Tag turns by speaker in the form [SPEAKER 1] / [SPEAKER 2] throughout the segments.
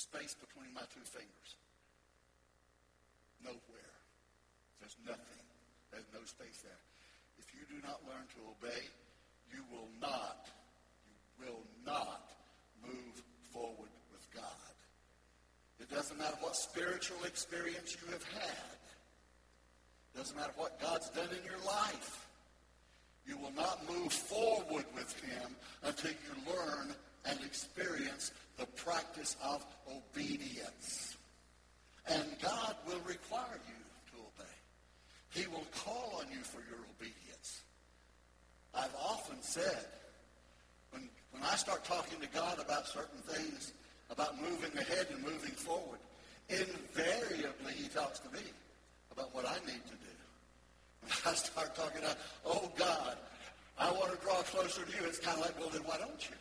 [SPEAKER 1] space between my two fingers? Nowhere. There's nothing. There's no space there. If you do not learn to obey, you will not, you will not move forward with God. It doesn't matter what spiritual experience you have had. It doesn't matter what God's done in your life. You will not move forward with him until you learn and experience the practice of obedience. And God will require you to obey. He will call on you for your obedience. I've often said, when, when I start talking to God about certain things, about moving ahead and moving forward, invariably he talks to me about what I need to do. When I start talking about, oh God, I want to draw closer to you, it's kind of like, well, then why don't you?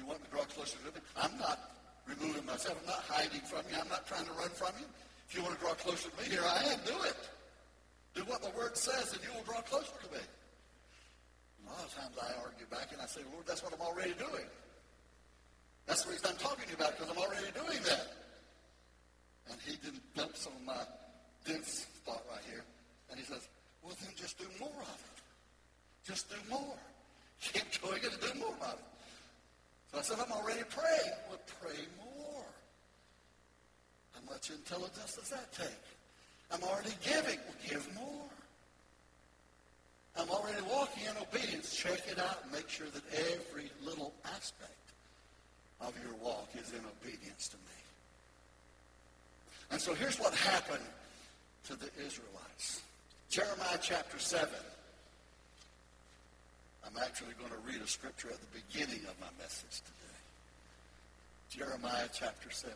[SPEAKER 1] You want to draw closer to me? I'm not removing myself. I'm not hiding from you. I'm not trying to run from you. If you want to draw closer to me, here I am. Do it. Do what the Word says, and you will draw closer to me. A lot of times I argue back and I say, Lord, that's what I'm already doing. That's the reason I'm talking to you about, because I'm already doing that. And he didn't dump some of my dense spot right here. And he says, well, then just do more of it. Just do more. Keep doing it and do more of it. So I said, I'm already praying. Well, pray more. How much intelligence does that take? I'm already giving. Well, give more. I'm already walking in obedience. Check it out and make sure that every little aspect of your walk is in obedience to me. And so here's what happened to the Israelites. Jeremiah chapter 7. I'm actually going to read a scripture at the beginning of my message today. Jeremiah chapter 7.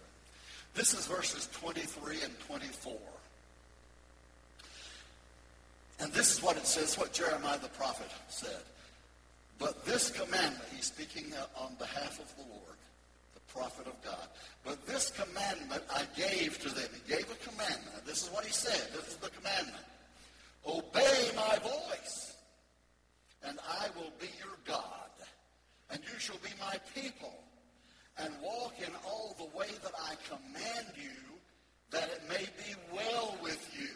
[SPEAKER 1] This is verses 23 and 24. And this is what it says, what Jeremiah the prophet said. But this commandment, he's speaking uh, on behalf of the Lord, the prophet of God. But this commandment I gave to them. He gave a commandment. This is what he said. This is the commandment. Obey my voice, and I will be your God, and you shall be my people, and walk in all the way that I command you, that it may be well with you.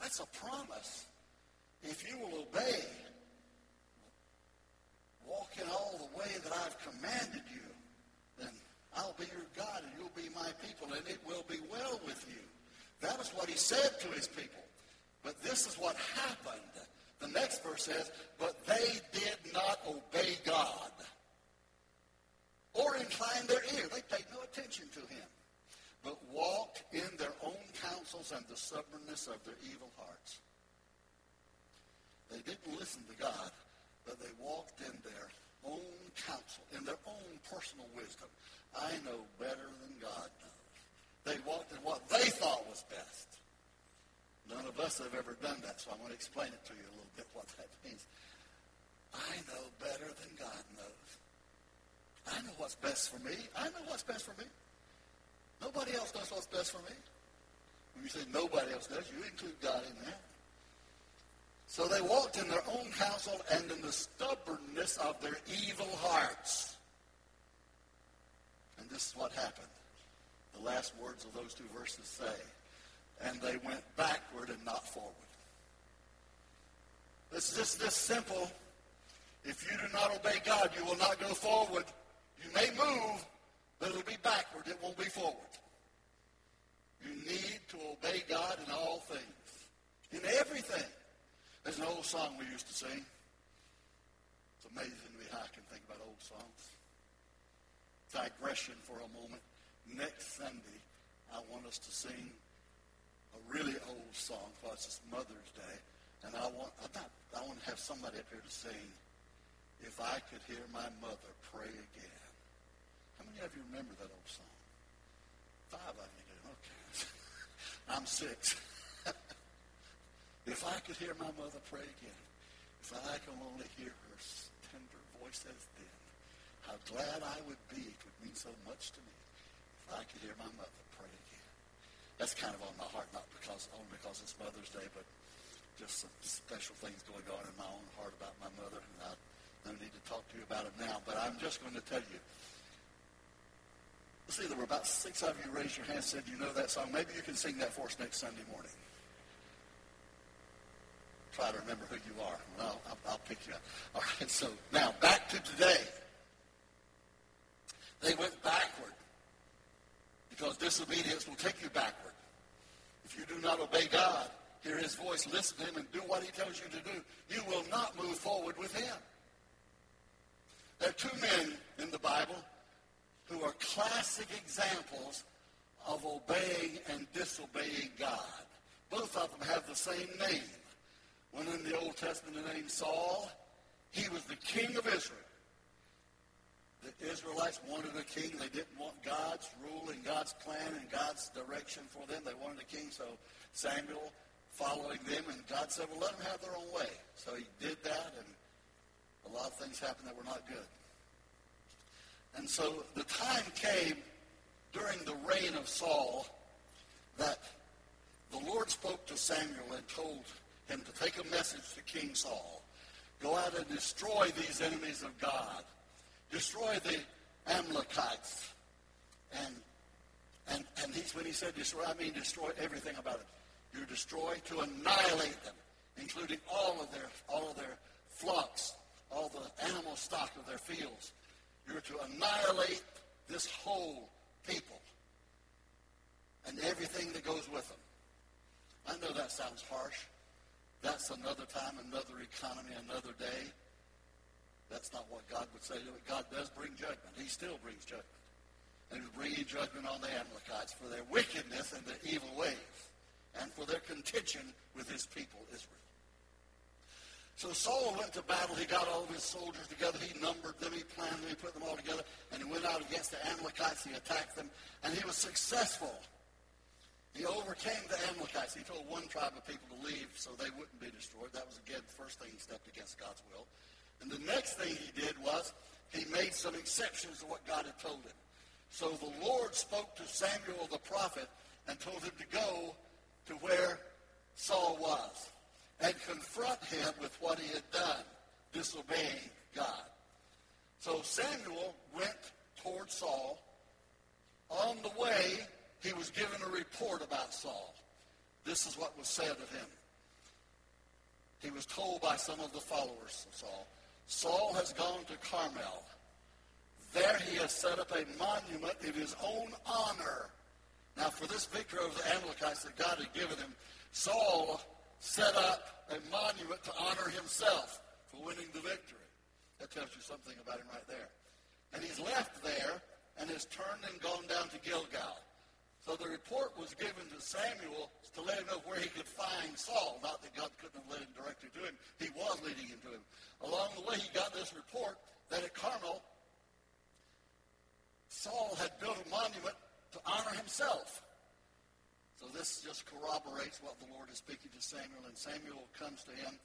[SPEAKER 1] That's a promise. If you will obey, walk in all the way that I've commanded you, then I'll be your God and you'll be my people and it will be well with you. That is what he said to his people. But this is what happened. The next verse says, but they did not obey God or incline their ear. They paid no attention to him but walked in their own counsels and the stubbornness of their evil hearts. They didn't listen to God, but they walked in their own counsel, in their own personal wisdom. I know better than God knows. They walked in what they thought was best. None of us have ever done that, so I want to explain it to you a little bit what that means. I know better than God knows. I know what's best for me. I know what's best for me. Nobody else knows what's best for me. When you say nobody else does, you include God in that. So they walked in their own counsel and in the stubbornness of their evil hearts. And this is what happened. The last words of those two verses say, and they went backward and not forward. It's just this simple. If you do not obey God, you will not go forward. You may move, but it'll be backward. It won't be forward. You need to obey God in all things, in everything. There's an old song we used to sing. It's amazing to me how I can think about old songs. Digression for a moment. Next Sunday, I want us to sing a really old song because it's Mother's Day, and I want I, not, I want to have somebody up here to sing. If I could hear my mother pray again. How many of you remember that old song? Five of you do. Okay. I'm six. if I could hear my mother pray again, if I could only hear her tender voice as then, how glad I would be. It would mean so much to me if I could hear my mother pray again. That's kind of on my heart, not because only because it's Mother's Day, but just some special things going on in my own heart about my mother, and I don't need to talk to you about it now. But I'm just going to tell you, see, there were about six of you raised your hand said you know that song. Maybe you can sing that for us next Sunday morning. Try to remember who you are. Well, I'll, I'll pick you up. All right, so now back to today. They went backward because disobedience will take you backward. If you do not obey God, hear his voice, listen to him, and do what he tells you to do, you will not move forward with him. There are two men in the Bible who are classic examples of obeying and disobeying God. Both of them have the same name. One in the Old Testament the name Saul. He was the king of Israel. The Israelites wanted a king. They didn't want God's rule and God's plan and God's direction for them. They wanted a king. So Samuel following them, and God said, well, let them have their own way. So he did that, and a lot of things happened that were not good. And so the time came during the reign of Saul that the Lord spoke to Samuel and told him to take a message to King Saul. Go out and destroy these enemies of God. Destroy the Amalekites. And and and he's when he said destroy, I mean destroy everything about it. You destroy to annihilate them, including all of their all of their flocks, all the animal stock of their fields. You're to annihilate this whole people and everything that goes with them. I know that sounds harsh. That's another time, another economy, another day. That's not what God would say. God does bring judgment. He still brings judgment. And he's bringing judgment on the Amalekites for their wickedness and their evil ways and for their contention with his people, Israel. So Saul went to battle. He got all of his soldiers together. He numbered them. He planned them. He put them all together. And he went out against the Amalekites. He attacked them. And he was successful. He overcame the Amalekites. He told one tribe of people to leave so they wouldn't be destroyed. That was, again, the first thing he stepped against God's will. And the next thing he did was he made some exceptions to what God had told him. So the Lord spoke to Samuel the prophet and told him to go to where Saul was and confront him with what he had done, disobeying God. So Samuel went toward Saul. On the way, he was given a report about Saul. This is what was said of him. He was told by some of the followers of Saul, Saul has gone to Carmel. There he has set up a monument in his own honor. Now, for this victory over the Amalekites that God had given him, Saul set up a monument to honor himself for winning the victory. That tells you something about him right there. And he's left there and has turned and gone down to Gilgal. So the report was given to Samuel to let him know where he could find Saul. Not that God couldn't have led him directly to him. He was leading him to him. Along the way, he got this report that at Carmel, Saul had built a monument to honor himself. So this just corroborates what the Lord is speaking to Samuel. And Samuel comes to him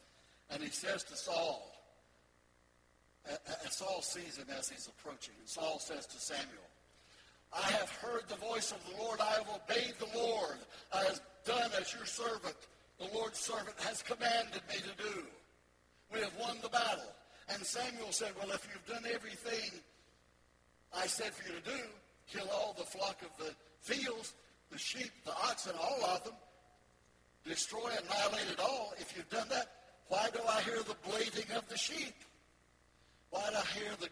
[SPEAKER 1] and he says to Saul, and Saul sees him as he's approaching. And Saul says to Samuel, I have heard the voice of the Lord. I have obeyed the Lord. I have done as your servant, the Lord's servant, has commanded me to do. We have won the battle. And Samuel said, Well, if you've done everything I said for you to do, kill all the flock of the fields, the sheep, the oxen, all of them, destroy, annihilate it all. If you've done that, why do I hear the bleating of the sheep? Why do I hear the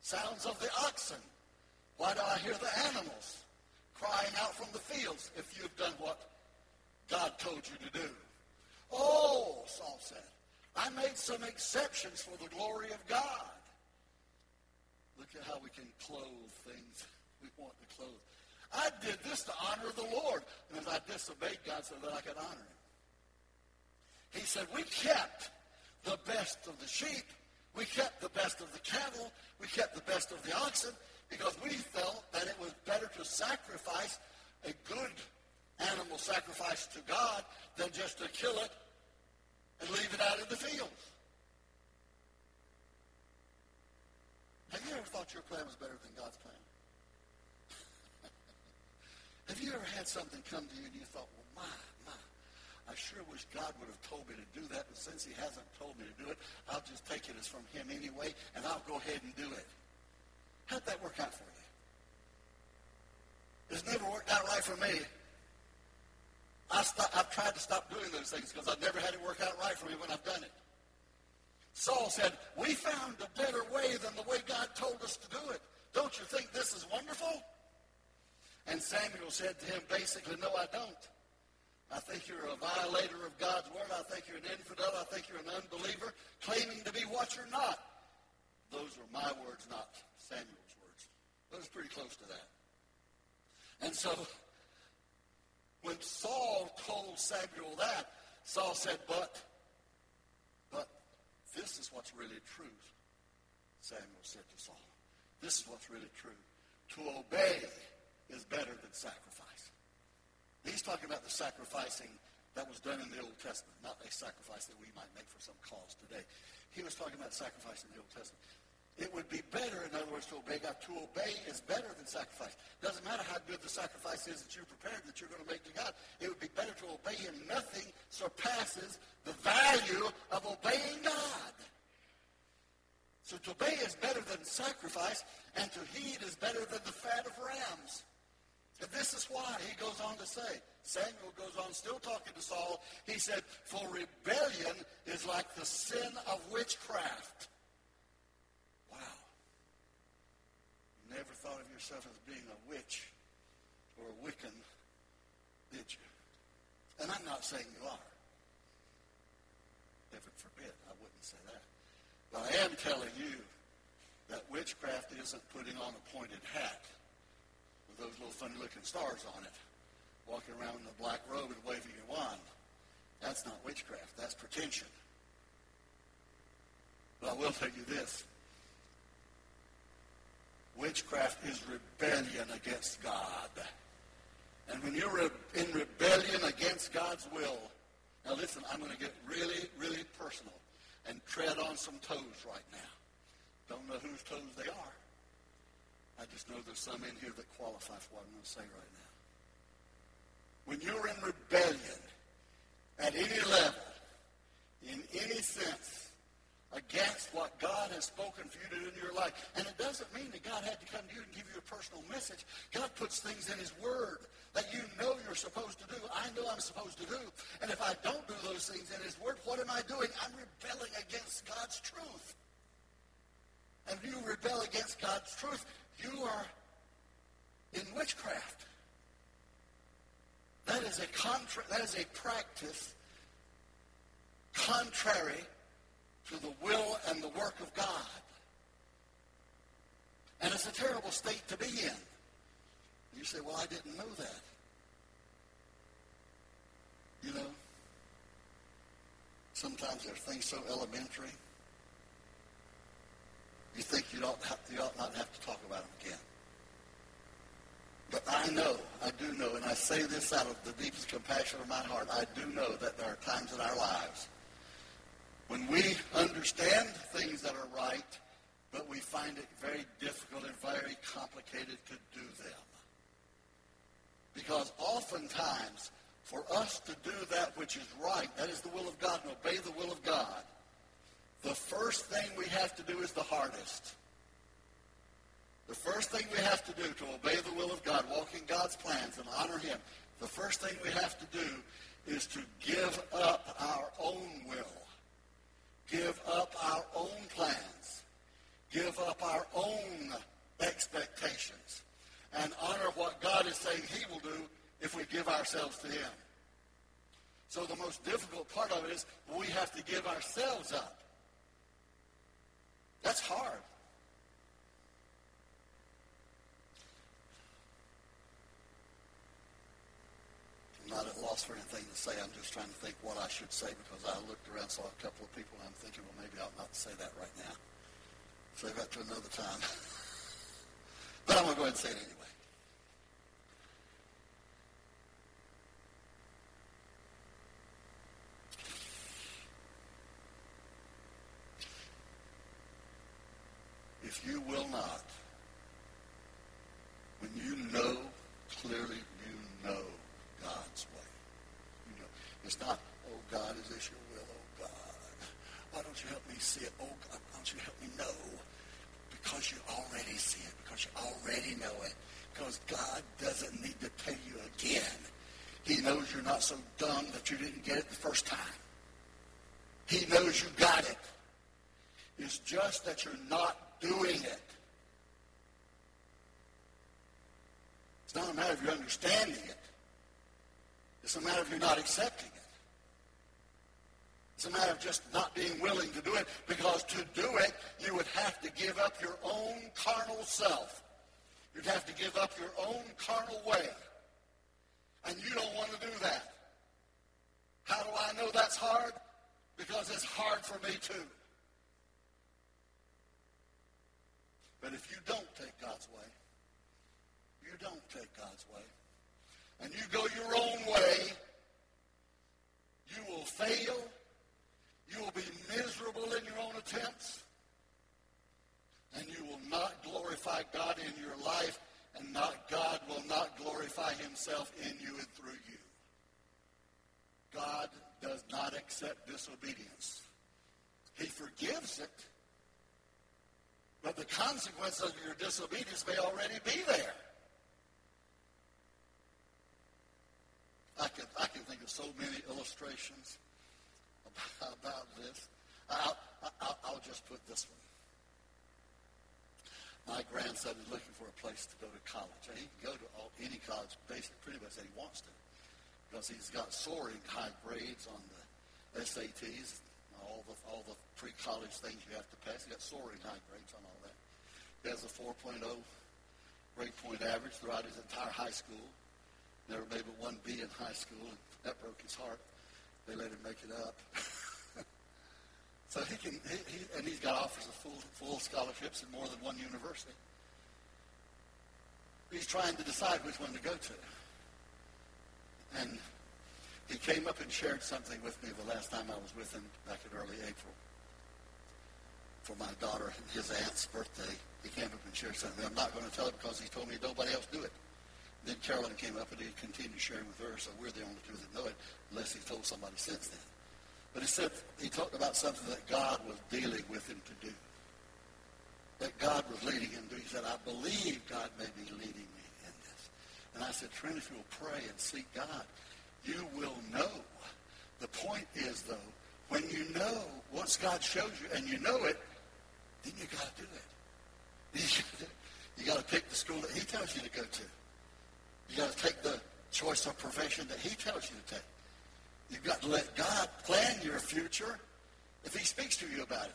[SPEAKER 1] sounds of the oxen? Why do I hear the animals crying out from the fields if you've done what God told you to do? Oh, Saul said, I made some exceptions for the glory of God. Look at how we can clothe things we want to clothe. I did this to honor the Lord. And as I disobeyed God so that I could honor him. He said, we kept the best of the sheep. We kept the best of the cattle. We kept the best of the oxen because we felt that it was better to sacrifice a good animal sacrifice to God than just to kill it and leave it out in the fields. Have you ever thought your plan was better than God's plan? Have you ever had something come to you and you thought, well, my, my, I sure wish God would have told me to do that, but since he hasn't told me to do it, I'll just take it as from him anyway, and I'll go ahead and do it. How'd that work out for you? It's never worked out right for me. I I've tried to stop doing those things because I've never had it work out right for me when I've done it. Saul said, We found a better way than the way God told us to do it. Don't you think this is wonderful? And Samuel said to him basically, No, I don't. I think you're a violator of God's word. I think you're an infidel. I think you're an unbeliever, claiming to be what you're not. Those were my words, not Samuel's words. But it's pretty close to that. And so when Saul told Samuel that, Saul said, but, but this is what's really true, Samuel said to Saul. This is what's really true. To obey is better than sacrifice. He's talking about the sacrificing that was done in the Old Testament, not a sacrifice that we might make for some cause today. He was talking about sacrifice in the Old Testament. It would be better, in other words, to obey God. To obey is better than sacrifice. Doesn't matter how good the sacrifice is that you prepared that you're going to make to God. It would be better to obey Him. Nothing surpasses the value of obeying God. So to obey is better than sacrifice, and to heed is better than the fat of rams. And this is why he goes on to say, Samuel goes on still talking to Saul, he said, For rebellion is like the sin of witchcraft. Never thought of yourself as being a witch or a Wiccan, did you? And I'm not saying you are. Heaven forbid, I wouldn't say that. But I am telling you that witchcraft isn't putting on a pointed hat with those little funny-looking stars on it, walking around in a black robe and waving your wand. That's not witchcraft. That's pretension. But I will tell you this. Witchcraft is rebellion against God. And when you're in rebellion against God's will, now listen, I'm going to get really, really personal and tread on some toes right now. Don't know whose toes they are. I just know there's some in here that qualify for what I'm going to say right now. When you're in rebellion at any level, in any sense, against what God has spoken for you to do in your life. And it doesn't mean that God had to come to you and give you a personal message. God puts things in his word that you know you're supposed to do. I know I'm supposed to do. And if I don't do those things in his word, what am I doing? I'm rebelling against God's truth. And if you rebel against God's truth, you are in witchcraft. That is a contra- that is a practice contrary to the will and the work of God. And it's a terrible state to be in. You say, well, I didn't know that. You know, sometimes there are things so elementary, you think you, don't have, you ought not have to talk about them again. But I know, I do know, and I say this out of the deepest compassion of my heart, I do know that there are times in our lives when we understand things that are right, but we find it very difficult and very complicated to do them. Because oftentimes, for us to do that which is right, that is the will of God, and obey the will of God, the first thing we have to do is the hardest. The first thing we have to do to obey the will of God, walk in God's plans, and honor Him, the first thing we have to do is to give up our own will give up our own plans, give up our own expectations, and honor what God is saying he will do if we give ourselves to him. So the most difficult part of it is we have to give ourselves up. That's hard. I'm not at loss for anything to say. I'm just trying to think what I should say because I looked around, saw a couple of people, and I'm thinking, well, maybe I'll not say that right now. Save that to another time. but I'm going to go ahead and say it anyway. If you will not, when you know clearly It's not, oh God, is this your will? Oh God, why don't you help me see it? Oh God, why don't you help me know? Because you already see it, because you already know it, because God doesn't need to tell you again. He knows you're not so dumb that you didn't get it the first time. He knows you got it. It's just that you're not doing it. It's not a matter of you understanding it. It's a matter of you not accepting it. It's a matter of just not being willing to do it because to do it, you would have to give up your own carnal self. You'd have to give up your own carnal way. And you don't want to do that. How do I know that's hard? Because it's hard for me too. But if you don't take God's way, you don't take God's way, and you go your own way, you will fail. You will be miserable attempts. And you will not glorify God in your life, and not God will not glorify himself in you and through you. God does not accept disobedience. He forgives it, but the consequence of your disobedience may already be there. I can, I can think of so many illustrations about, about this. I'll, I'll, I'll just put this one. My grandson is looking for a place to go to college. And he can go to all, any college, basically, pretty much that he wants to, because he's got soaring high grades on the SATs, all the all the pre-college things you have to pass. He got soaring high grades on all that. He has a 4.0 grade point average throughout his entire high school. Never made but one B in high school, and that broke his heart. They let him make it up. so he can, he, he, and he's got offers of full, full scholarships in more than one university. He's trying to decide which one to go to. And he came up and shared something with me the last time I was with him back in early April for my daughter and his aunt's birthday. He came up and shared something. I'm not going to tell it because he told me nobody else knew it. Then Carolyn came up and he continued sharing with her, so we're the only two that know it, unless he told somebody since then. But he said he talked about something that God was dealing with him to do. That God was leading him to. He said, I believe God may be leading me in this. And I said, Trent, if you'll pray and seek God, you will know. The point is, though, when you know, once God shows you and you know it, then you got to do it. You got to pick the school that he tells you to go to. You got to take the choice of profession that he tells you to take. You've got to let God plan your future if he speaks to you about it.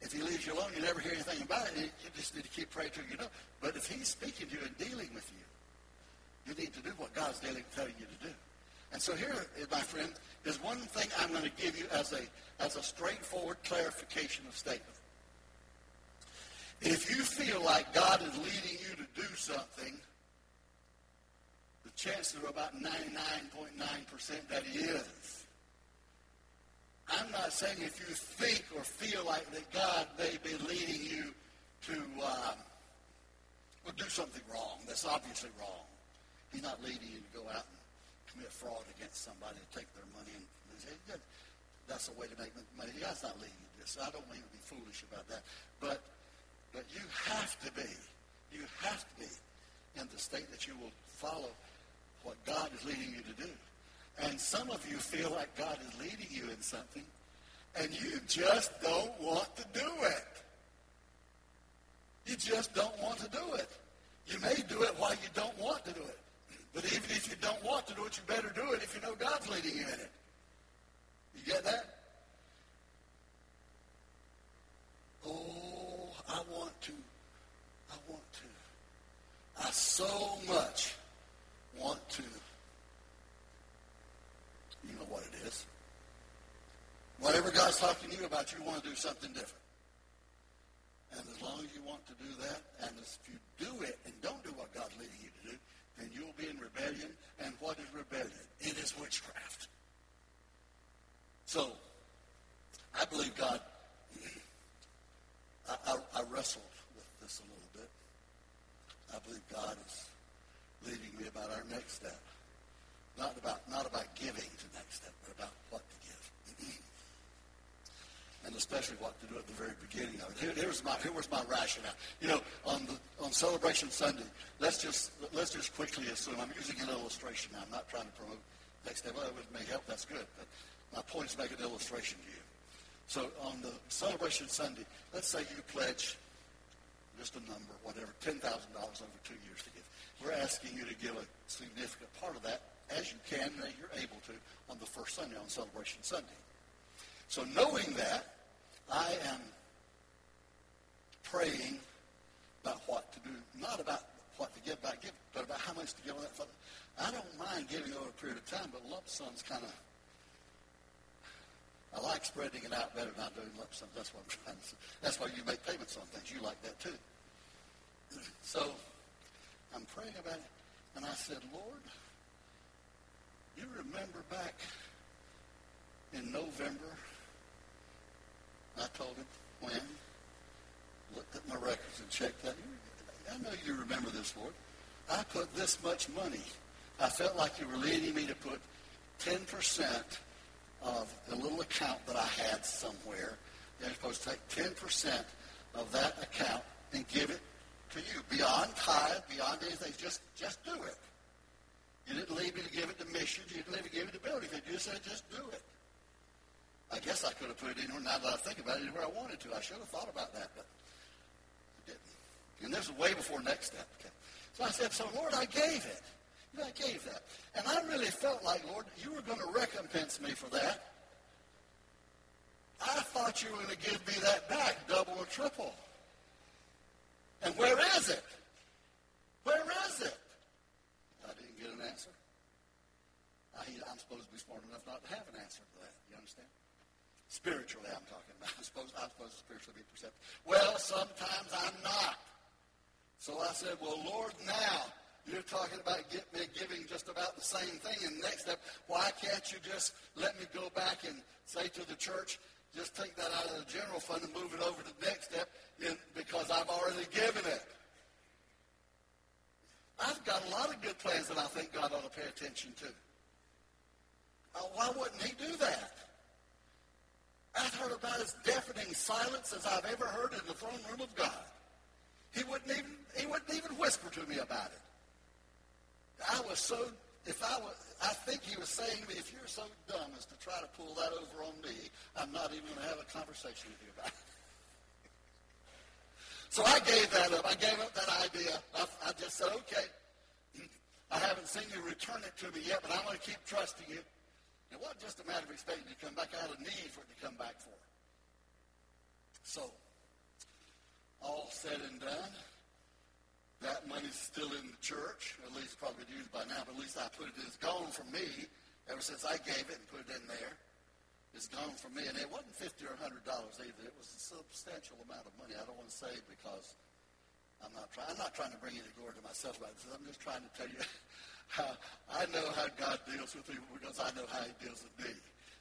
[SPEAKER 1] If he leaves you alone, you never hear anything about it. You just need to keep praying till you know. But if he's speaking to you and dealing with you, you need to do what God's dealing, telling you to do. And so here, my friend, is one thing I'm going to give you as a, as a straightforward clarification of statement. If you feel like God is leading you to do something, chances are about 99.9% that he is. I'm not saying if you think or feel like that God may be leading you to um, well, do something wrong. That's obviously wrong. He's not leading you to go out and commit fraud against somebody and take their money. And say, that's a way to make money. God's not leading you to this. I don't mean to be foolish about that. But, but you have to be, you have to be in the state that you will follow what God is leading you to do. And some of you feel like God is leading you in something, and you just don't want to do it. You just don't want to do it. You may do it while you don't want to do it. But even if you don't want to do it, you better do it if you know God's leading you in it. You get that? Oh, I want to. I want to. I so much want to, you know what it is. Whatever God's talking to you about, you want to do something different. And as long as you want to do that, and if you do it and don't do what God's leading you to do, then you'll be in rebellion. And what is rebellion? It is witchcraft. So, I believe God, I, I, I wrestled with this a little bit. I believe God is leading me about our next step. Not about not about giving to next step, but about what to give. and especially what to do at the very beginning of it. Here, here's my here was my rationale. You know, on the on Celebration Sunday, let's just let's just quickly assume I'm using an illustration. Now. I'm not trying to promote next day. Well, it may help. That's good. But my point is make an illustration to you. So on the Celebration Sunday, let's say you pledge just a number, whatever, ten thousand dollars over two years to give. We're asking you to give a significant part of that as you can, as you're able to, on the first Sunday, on Celebration Sunday. So knowing that, I am praying about what to do, not about what to give give, but about how much to give on that. I don't mind giving over a period of time, but lump sums kind of, I like spreading it out better than I lump sums. That's what I'm trying to say. That's why you make payments on things. You like that too. So I'm praying about it, and I said, Lord, you remember back in November I told him when, looked at my records and checked that. I know you remember this, Lord. I put this much money. I felt like you were leading me to put 10% of the little account that I had somewhere. You're supposed to take 10% of that account and give it to you. Beyond tithe, beyond anything, just, just do it. You didn't leave me to give it to missions. You didn't leave me to give it to building. You just said just do it. I guess I could have put it anywhere, now that I think about it, anywhere I wanted to. I should have thought about that, but I didn't. And this was way before next step. Okay. So I said, so Lord, I gave it. I gave that. And I really felt like, Lord, you were going to recompense me for that. I thought you were going to give me that back, double or triple. And where is it? Where is it? I didn't get an answer. I, I'm supposed to be smart enough not to have an answer to that. You understand? Spiritually, I'm talking about. I'm supposed, I'm supposed to spiritually be perceptive. Well, sometimes I'm not. So I said, well, Lord, now you're talking about get me giving just about the same thing. And next step, why can't you just let me go back and say to the church, just take that out of the general fund and move it over to the next step in, because I've already given it. I've got a lot of good plans that I think God ought to pay attention to. Uh, why wouldn't he do that? I've heard about as deafening silence as I've ever heard in the throne room of God. He wouldn't even he wouldn't even whisper to me about it. I was so if I was I think he was saying to me, if you're so dumb as to try to pull that over on me, I'm not even going to have a conversation with you about it. So I gave that up. I gave up that idea. I, I just said, okay, I haven't seen you return it to me yet, but I'm going to keep trusting you. It wasn't just a matter of expecting it to come back. I had a need for it to come back for. So, all said and done, that money's still in the church. At least probably used by now, but at least I put it. In. It's gone from me ever since I gave it and put it in there. It's gone from me, and it wasn't fifty or hundred dollars either. It was a substantial amount of money. I don't want to say because I'm not trying. I'm not trying to bring any glory to myself about this. I'm just trying to tell you how I know how God deals with people because I know how he deals with me.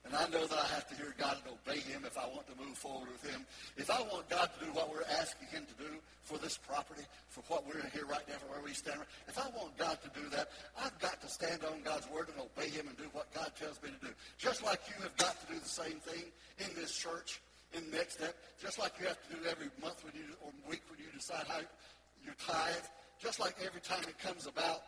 [SPEAKER 1] And I know that I have to hear God and obey him if I want to move forward with him. If I want God to do what we're asking him to do for this property, for what we're here right now, for where we stand, if I want God to do that, I've got to stand on God's word and obey him and do what God tells me to do. Just like you have got to do the same thing in this church, in the next step, just like you have to do every month when you, or week when you decide how you tithe, just like every time it comes about,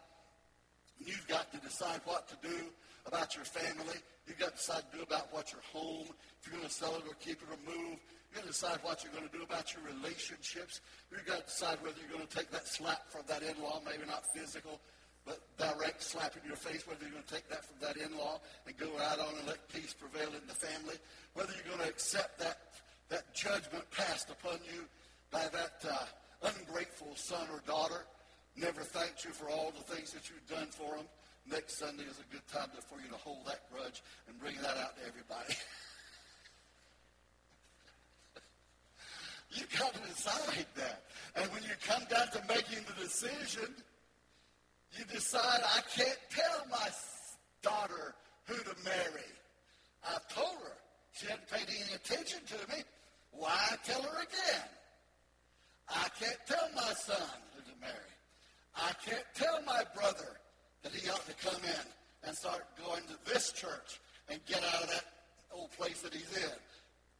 [SPEAKER 1] You've got to decide what to do about your family. You've got to decide to do about what your home, if you're going to sell it or keep it or move. You've got to decide what you're going to do about your relationships. You've got to decide whether you're going to take that slap from that in-law, maybe not physical, but direct slap in your face, whether you're going to take that from that in-law and go out on and let peace prevail in the family, whether you're going to accept that, that judgment passed upon you by that uh, ungrateful son or daughter never thanked you for all the things that you've done for them. Next Sunday is a good time for you to hold that grudge and bring that out to everybody. you got to decide that. And when you come down to making the decision, you decide, I can't tell my daughter who to marry. I've told her. She hasn't paid any attention to me. Why tell her again? I can't tell my son who to marry. I can't tell my brother that he ought to come in and start going to this church and get out of that old place that he's in.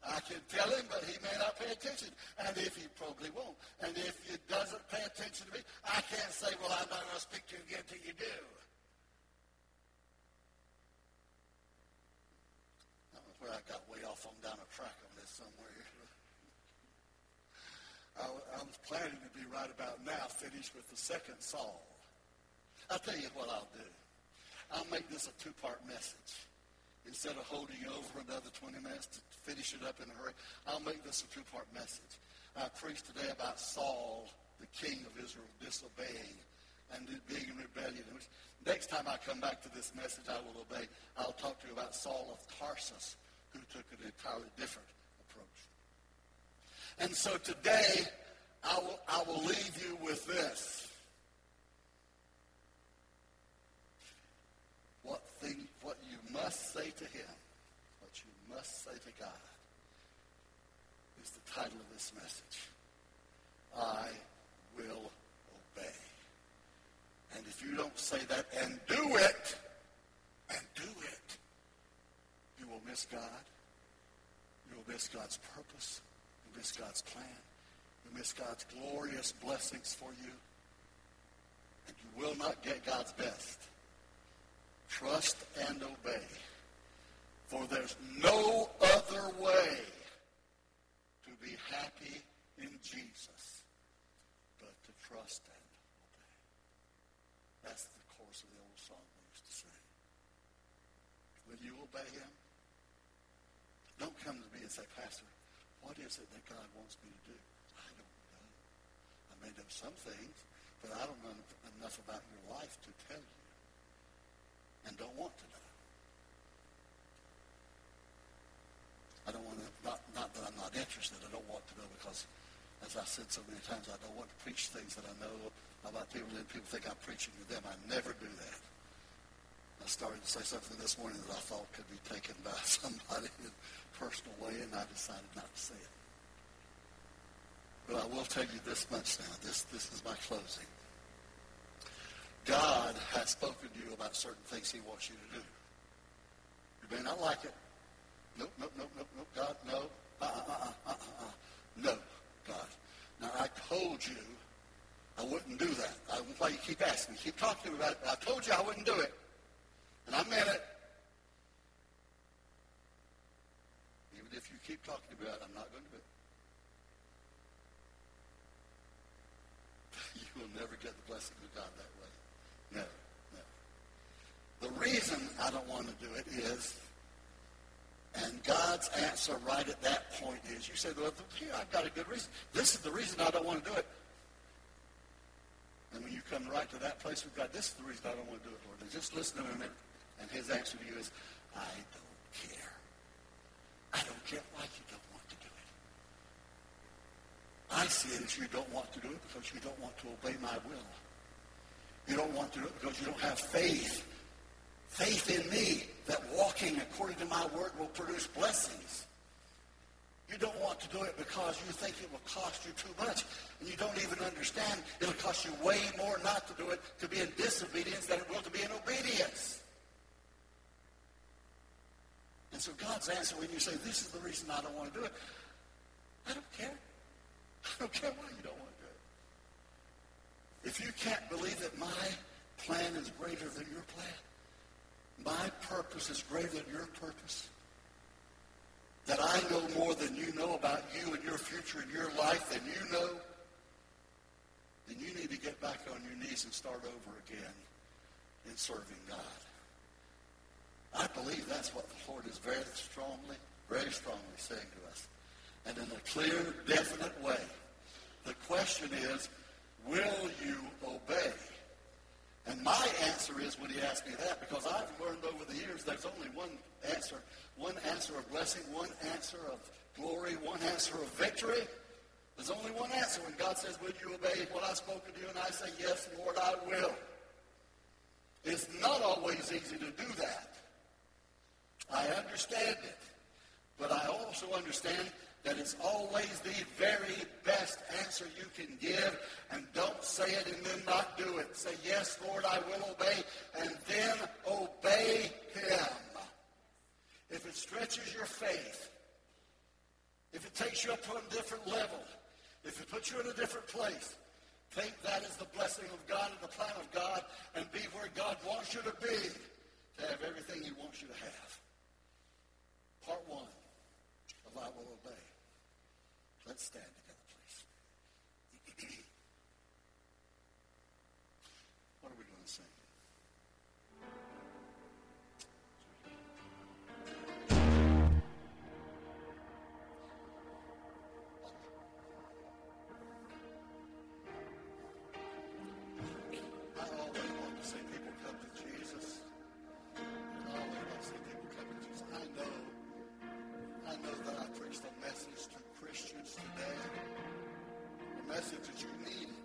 [SPEAKER 1] I can tell him, but he may not pay attention. And if he probably won't. And if he doesn't pay attention to me, I can't say, well, I'm not going to speak to you again until you do. Don't know where I got way off on down a track on this somewhere. I, was planning to be right about now finished with the second Saul. I'll tell you what I'll do. I'll make this a two-part message. Instead of holding you over another 20 minutes to finish it up in a hurry, I'll make this a two-part message. I preached today about Saul, the king of Israel, disobeying and being in rebellion. Next time I come back to this message, I will obey. I'll talk to you about Saul of Tarsus, who took an entirely different approach. And so today, I will, I will leave you with this. What thing, what you must say to him, what you must say to God, is the title of this message. I will obey. And if you don't say that and do it, and do it, you will miss God. You will miss God's purpose. You will miss God's plan. You will miss God's glorious blessings for you. And you will not get God's best. Trust and obey. For there's no other way to be happy in Jesus but to trust and obey. That's the course of the old song we used to sing. Will you obey him? Don't come to me and say, Pastor, what is it that God wants me to do? I don't know. I may know some things, but I don't know enough about your life to tell you and don't want to know. I don't want to, not, not that I'm not interested, I don't want to know because, as I said so many times, I don't want to preach things that I know about people and people think I'm preaching to them. I never do that. I started to say something this morning that I thought could be taken by somebody in a personal way, and I decided not to say it. But I will tell you this much now. This, this is my closing. God has spoken to you about certain things he wants you to do. You may not like it. Nope, nope, nope, nope, nope. God, no. Uh-uh, uh-uh, uh-uh, uh. No, God. Now, I told you I wouldn't do that. I, why you keep asking. You keep talking about it. I told you I wouldn't do it. And I meant it. Even if you keep talking to me about it, I'm not going to do it. You will never get the blessing of God that way. No, no. The reason I don't want to do it is, and Answer right at that point is, you say, well, I've got a good reason. This is the reason I don't want to do it. And when you come right to that place with God, this is the reason I don't want to do it, Lord. And just listen to him, and his answer to you is, I don't care. I don't care why you don't want to do it. I see it as you don't want to do it because you don't want to obey my will. You don't want to do it because you don't have faith. Faith in me that walking according to my word will produce blessings. You don't want to do it because you think it will cost you too much. And you don't even understand it'll cost you way more not to do it to be in disobedience than it will to be in obedience. And so God's answer when you say, this is the reason I don't want to do it, I don't care. I don't care why you don't want to do it. If you can't believe that my plan is greater than your plan, my purpose is greater than your purpose, that I know more than you know about you and your future and your life than you know, then you need to get back on your knees and start over again in serving God. I believe that's what the Lord is very strongly, very strongly saying to us. And in a clear, definite way. The question is, will you obey? And my answer is when he asked me that, because I've learned over the years there's only one answer. One answer of blessing, one answer of glory, one answer of victory. There's only one answer when God says, will you obey what I've spoken to you? And I say, yes, Lord, I will. It's not always easy to do that. I understand it. But I also understand that it's always the very best answer you can give. And don't say it and then not do it. Say, yes, Lord, I will obey. And then obey him if it stretches your faith, if it takes you up to a different level, if it puts you in a different place, think that is the blessing of God and the plan of God and be where God wants you to be to have everything he wants you to have. Part one of I Will Obey. Let's stand. message that you need.